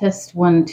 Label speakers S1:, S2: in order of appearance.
S1: Test one, two.